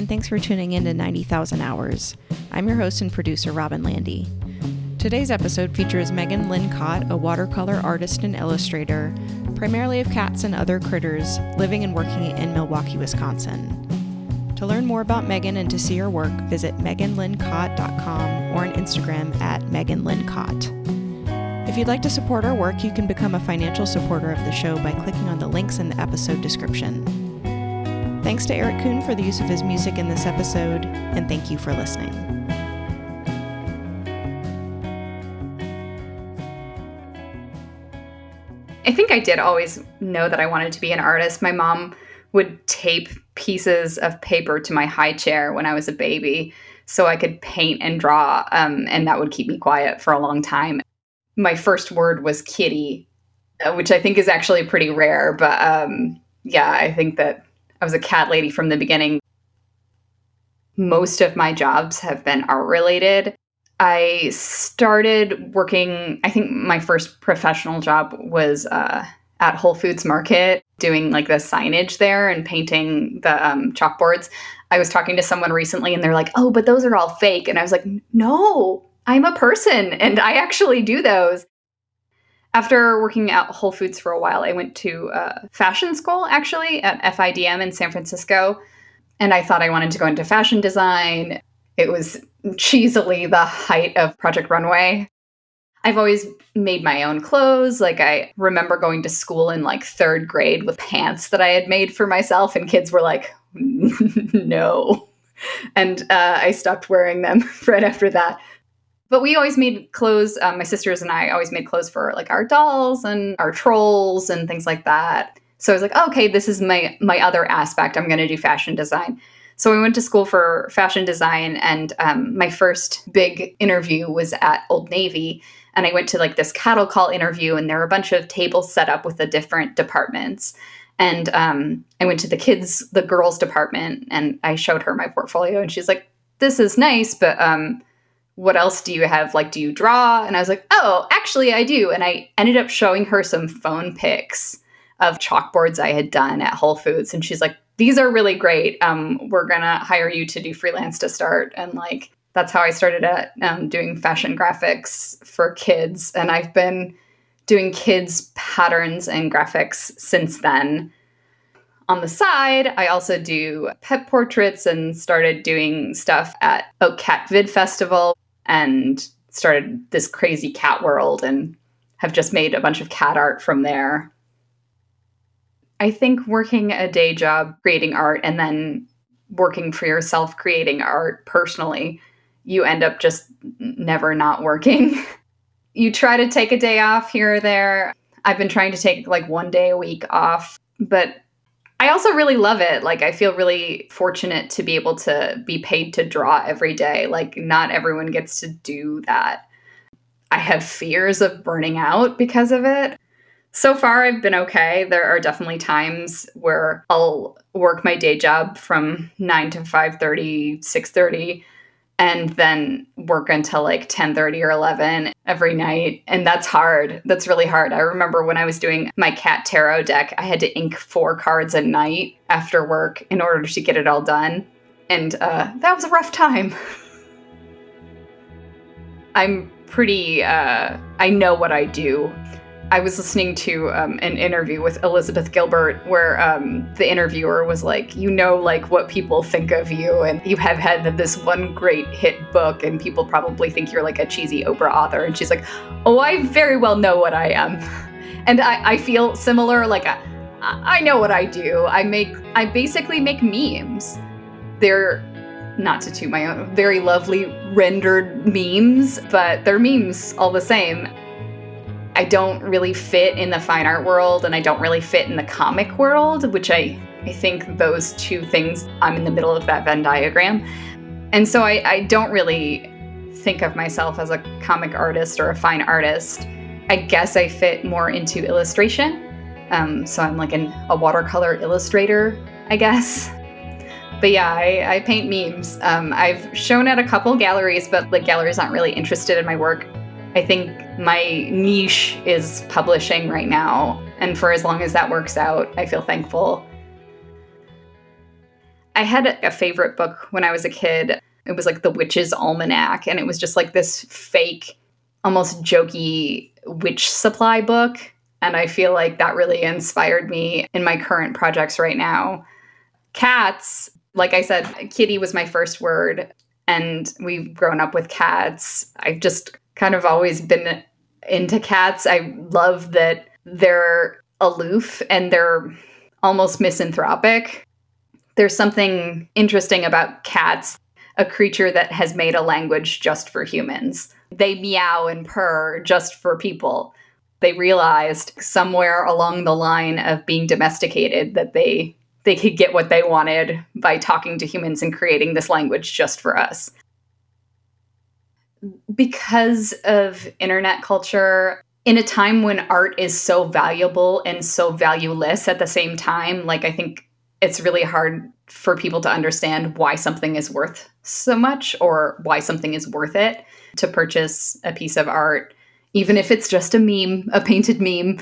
and thanks for tuning in to 90,000 Hours. I'm your host and producer, Robin Landy. Today's episode features Megan Lynn Kott, a watercolor artist and illustrator, primarily of cats and other critters, living and working in Milwaukee, Wisconsin. To learn more about Megan and to see her work, visit meganlynnkott.com or on Instagram at meganlynnkott. If you'd like to support our work, you can become a financial supporter of the show by clicking on the links in the episode description. Thanks to Eric Kuhn for the use of his music in this episode, and thank you for listening. I think I did always know that I wanted to be an artist. My mom would tape pieces of paper to my high chair when I was a baby so I could paint and draw, um, and that would keep me quiet for a long time. My first word was kitty, uh, which I think is actually pretty rare, but um, yeah, I think that I was a cat lady from the beginning. Most of my jobs have been art related. I started working, I think my first professional job was uh, at Whole Foods Market doing like the signage there and painting the um, chalkboards. I was talking to someone recently and they're like, oh, but those are all fake. And I was like, no, I'm a person and I actually do those. After working at Whole Foods for a while, I went to uh, fashion school actually at FIDM in San Francisco. And I thought I wanted to go into fashion design. It was cheesily the height of Project Runway. I've always made my own clothes. Like, I remember going to school in like third grade with pants that I had made for myself, and kids were like, no. And uh, I stopped wearing them right after that. But we always made clothes. Um, my sisters and I always made clothes for like our dolls and our trolls and things like that. So I was like, oh, okay, this is my my other aspect. I'm going to do fashion design. So I went to school for fashion design, and um, my first big interview was at Old Navy. And I went to like this cattle call interview, and there were a bunch of tables set up with the different departments. And um, I went to the kids, the girls department, and I showed her my portfolio, and she's like, "This is nice, but um, what else do you have? Like, do you draw?" And I was like, "Oh, actually, I do." And I ended up showing her some phone pics of chalkboards I had done at Whole Foods, and she's like, these are really great. Um, we're gonna hire you to do freelance to start, and like that's how I started at um, doing fashion graphics for kids, and I've been doing kids patterns and graphics since then. On the side, I also do pet portraits and started doing stuff at Oak Cat Vid Festival and started this crazy cat world and have just made a bunch of cat art from there. I think working a day job creating art and then working for yourself creating art personally, you end up just never not working. you try to take a day off here or there. I've been trying to take like one day a week off, but I also really love it. Like, I feel really fortunate to be able to be paid to draw every day. Like, not everyone gets to do that. I have fears of burning out because of it. So far, I've been okay. There are definitely times where I'll work my day job from 9 to 5.30, 6.30, and then work until like 10.30 or 11 every night. And that's hard. That's really hard. I remember when I was doing my cat tarot deck, I had to ink four cards a night after work in order to get it all done. And uh, that was a rough time. I'm pretty, uh, I know what I do. I was listening to um, an interview with Elizabeth Gilbert where um, the interviewer was like, You know, like what people think of you, and you have had this one great hit book, and people probably think you're like a cheesy Oprah author. And she's like, Oh, I very well know what I am. And I, I feel similar. Like, I, I know what I do. I make, I basically make memes. They're not to toot my own, very lovely rendered memes, but they're memes all the same. I don't really fit in the fine art world and I don't really fit in the comic world, which I, I think those two things, I'm in the middle of that Venn diagram. And so I, I don't really think of myself as a comic artist or a fine artist. I guess I fit more into illustration. Um, so I'm like an, a watercolor illustrator, I guess. But yeah, I, I paint memes. Um, I've shown at a couple galleries, but like galleries aren't really interested in my work. I think my niche is publishing right now. And for as long as that works out, I feel thankful. I had a favorite book when I was a kid. It was like The Witch's Almanac, and it was just like this fake, almost jokey witch supply book. And I feel like that really inspired me in my current projects right now. Cats, like I said, kitty was my first word, and we've grown up with cats. I've just kind of always been into cats. I love that they're aloof and they're almost misanthropic. There's something interesting about cats, a creature that has made a language just for humans. They meow and purr just for people. They realized somewhere along the line of being domesticated that they they could get what they wanted by talking to humans and creating this language just for us. Because of internet culture, in a time when art is so valuable and so valueless at the same time, like I think it's really hard for people to understand why something is worth so much or why something is worth it to purchase a piece of art, even if it's just a meme, a painted meme.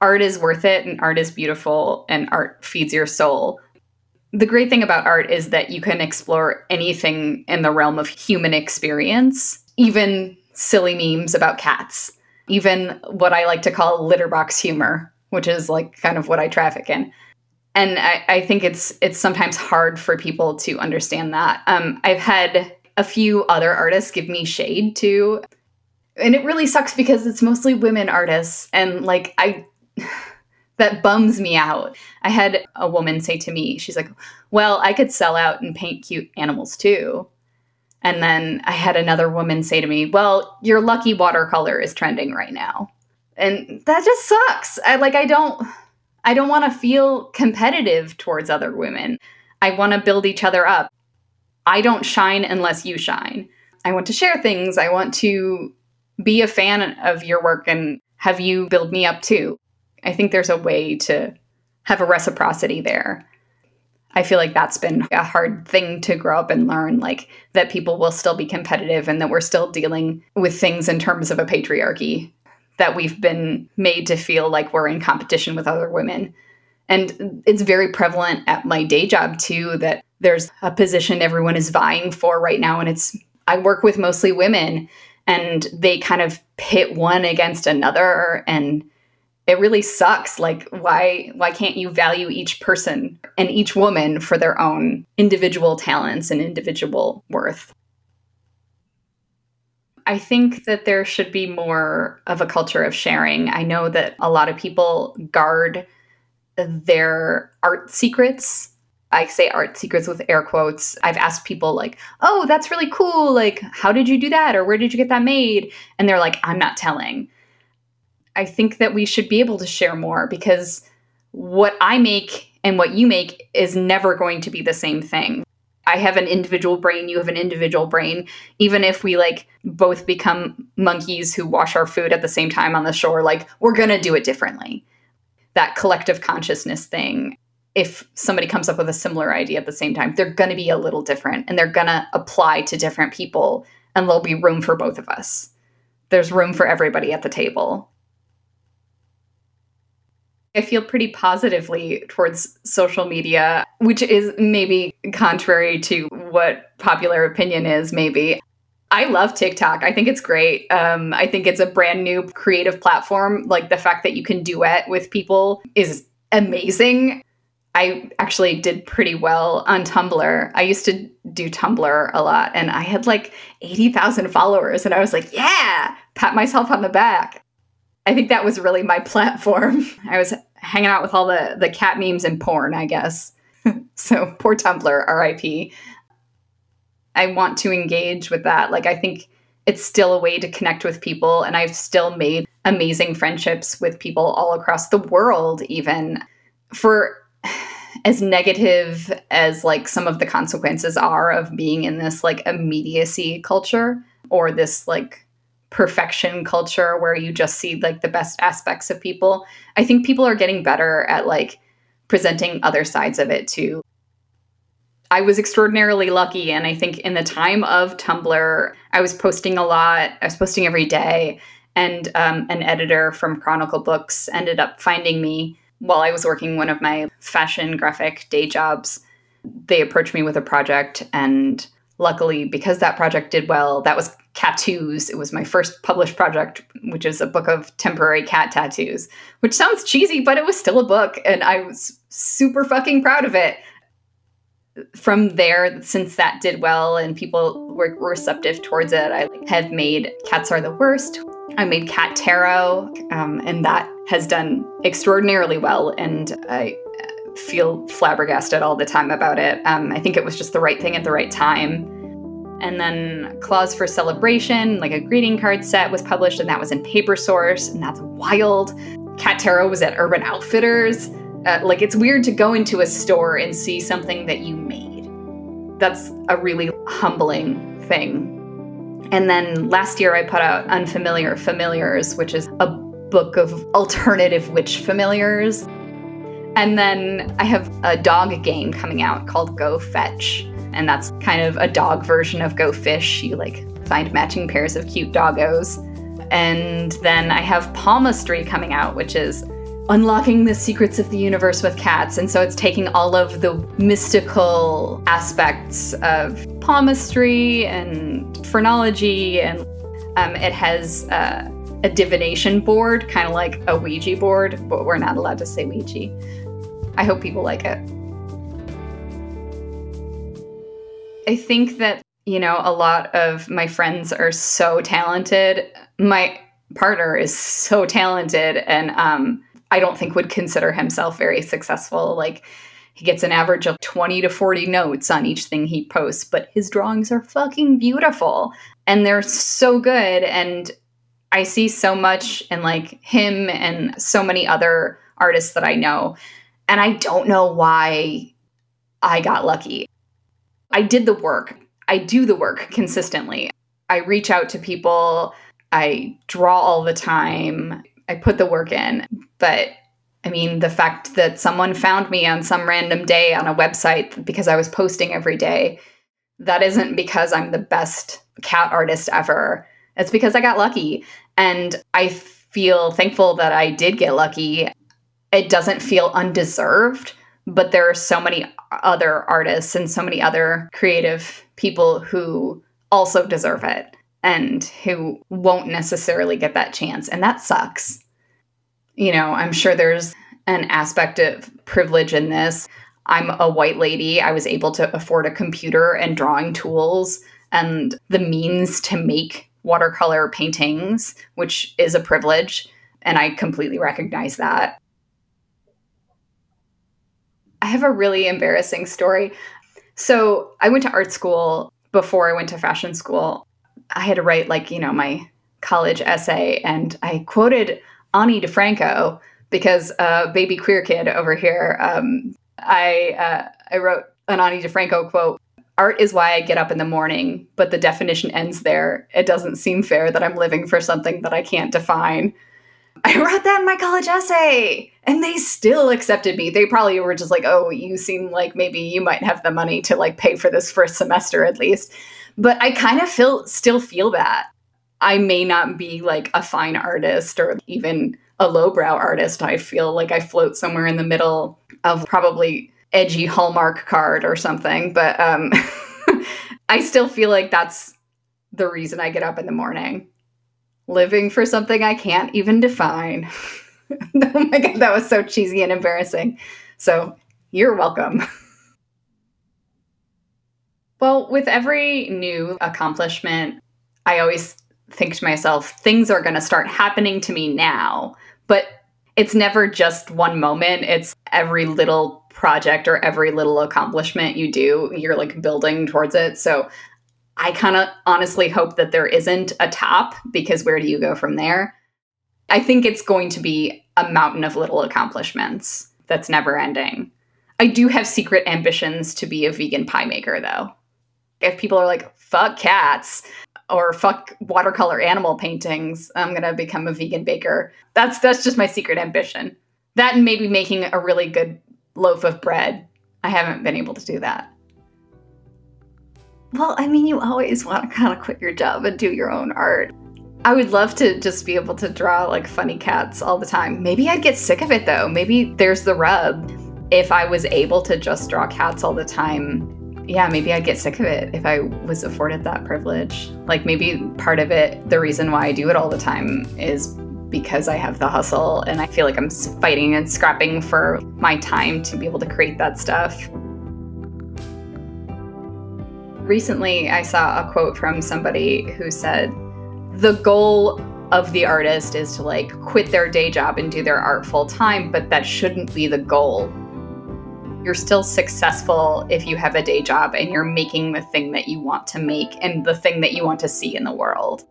Art is worth it and art is beautiful and art feeds your soul. The great thing about art is that you can explore anything in the realm of human experience, even silly memes about cats even what I like to call litter box humor, which is like kind of what I traffic in. And I, I think it's it's sometimes hard for people to understand that. Um, I've had a few other artists give me shade too. And it really sucks because it's mostly women artists. And like I that bums me out. I had a woman say to me, she's like, Well, I could sell out and paint cute animals too. And then I had another woman say to me, "Well, your lucky watercolor is trending right now." And that just sucks. I like I don't I don't want to feel competitive towards other women. I want to build each other up. I don't shine unless you shine. I want to share things. I want to be a fan of your work and have you build me up too. I think there's a way to have a reciprocity there. I feel like that's been a hard thing to grow up and learn, like that people will still be competitive and that we're still dealing with things in terms of a patriarchy, that we've been made to feel like we're in competition with other women. And it's very prevalent at my day job too, that there's a position everyone is vying for right now. And it's, I work with mostly women and they kind of pit one against another. And it really sucks like why why can't you value each person and each woman for their own individual talents and individual worth I think that there should be more of a culture of sharing. I know that a lot of people guard their art secrets. I say art secrets with air quotes. I've asked people, like, oh, that's really cool. Like, how did you do that? Or where did you get that made? And they're like, I'm not telling. I think that we should be able to share more because what I make and what you make is never going to be the same thing. I have an individual brain, you have an individual brain. Even if we like both become monkeys who wash our food at the same time on the shore, like we're going to do it differently. That collective consciousness thing, if somebody comes up with a similar idea at the same time, they're going to be a little different and they're going to apply to different people and there'll be room for both of us. There's room for everybody at the table. I feel pretty positively towards social media, which is maybe contrary to what popular opinion is, maybe. I love TikTok. I think it's great. Um, I think it's a brand new creative platform. Like the fact that you can duet with people is amazing. I actually did pretty well on Tumblr. I used to do Tumblr a lot and I had like 80,000 followers and I was like, yeah, pat myself on the back. I think that was really my platform. I was hanging out with all the the cat memes and porn, I guess. so poor Tumblr, RIP. I want to engage with that. Like I think it's still a way to connect with people and I've still made amazing friendships with people all across the world even for as negative as like some of the consequences are of being in this like immediacy culture or this like perfection culture where you just see like the best aspects of people. I think people are getting better at like presenting other sides of it too. I was extraordinarily lucky and I think in the time of Tumblr, I was posting a lot. I was posting every day and um, an editor from Chronicle Books ended up finding me while I was working one of my fashion graphic day jobs they approached me with a project and luckily because that project did well that was tattoos it was my first published project which is a book of temporary cat tattoos which sounds cheesy but it was still a book and i was super fucking proud of it from there since that did well and people were receptive towards it i have made cats are the worst i made cat tarot um, and that has done extraordinarily well and i feel flabbergasted all the time about it. Um, I think it was just the right thing at the right time. And then Claws for Celebration, like a greeting card set, was published, and that was in Paper Source, and that's wild. Cat Tarot was at Urban Outfitters. Uh, like, it's weird to go into a store and see something that you made. That's a really humbling thing. And then last year, I put out Unfamiliar Familiars, which is a book of alternative witch familiars and then I have a dog game coming out called Go Fetch. And that's kind of a dog version of Go Fish. You like find matching pairs of cute doggos. And then I have Purrmistry coming out, which is unlocking the secrets of the universe with cats. And so it's taking all of the mystical aspects of palmistry and phrenology, and um, it has uh, a divination board, kind of like a Ouija board, but we're not allowed to say Ouija. I hope people like it. I think that, you know, a lot of my friends are so talented. My partner is so talented and um, I don't think would consider himself very successful. Like, he gets an average of 20 to 40 notes on each thing he posts, but his drawings are fucking beautiful and they're so good. And I see so much in like him and so many other artists that I know and I don't know why I got lucky. I did the work. I do the work consistently. I reach out to people. I draw all the time. I put the work in. But I mean, the fact that someone found me on some random day on a website because I was posting every day, that isn't because I'm the best cat artist ever. It's because I got lucky. And I feel thankful that I did get lucky it doesn't feel undeserved, but there are so many other artists and so many other creative people who also deserve it and who won't necessarily get that chance. And that sucks. You know, I'm sure there's an aspect of privilege in this. I'm a white lady. I was able to afford a computer and drawing tools and the means to make watercolor paintings, which is a privilege. And I completely recognize that. I have a really embarrassing story. So I went to art school before I went to fashion school. I had to write like, you know, my college essay and I quoted Ani DiFranco because uh, baby queer kid over here. Um, I uh, I wrote an Ani DiFranco quote. Art is why I get up in the morning, but the definition ends there. It doesn't seem fair that I'm living for something that I can't define. I wrote that in my college essay and they still accepted me. They probably were just like, "Oh, you seem like maybe you might have the money to like pay for this first semester at least." But I kind of feel still feel that. I may not be like a fine artist or even a lowbrow artist. I feel like I float somewhere in the middle of probably edgy Hallmark card or something, but um I still feel like that's the reason I get up in the morning living for something I can't even define. oh my God, that was so cheesy and embarrassing. So you're welcome. well, with every new accomplishment, I always think to myself, things are going to start happening to me now. But it's never just one moment, it's every little project or every little accomplishment you do, you're like building towards it. So I kind of honestly hope that there isn't a top because where do you go from there? I think it's going to be a mountain of little accomplishments that's never ending. I do have secret ambitions to be a vegan pie maker though. If people are like, fuck cats or fuck watercolor animal paintings, I'm gonna become a vegan baker. That's that's just my secret ambition. That and maybe making a really good loaf of bread. I haven't been able to do that. Well, I mean, you always want to kind of quit your job and do your own art. I would love to just be able to draw like funny cats all the time. Maybe I'd get sick of it though. Maybe there's the rub. if I was able to just draw cats all the time, yeah, maybe I'd get sick of it if I was afforded that privilege. Like maybe part of it, the reason why I do it all the time is because I have the hustle and I feel like I'm fighting and scrapping for my time to be able to create that stuff. Recently, I saw a quote from somebody who said, The goal of the artist is to like quit their day job and do their art full time, but that shouldn't be the goal. You're still successful if you have a day job and you're making the thing that you want to make and the thing that you want to see in the world.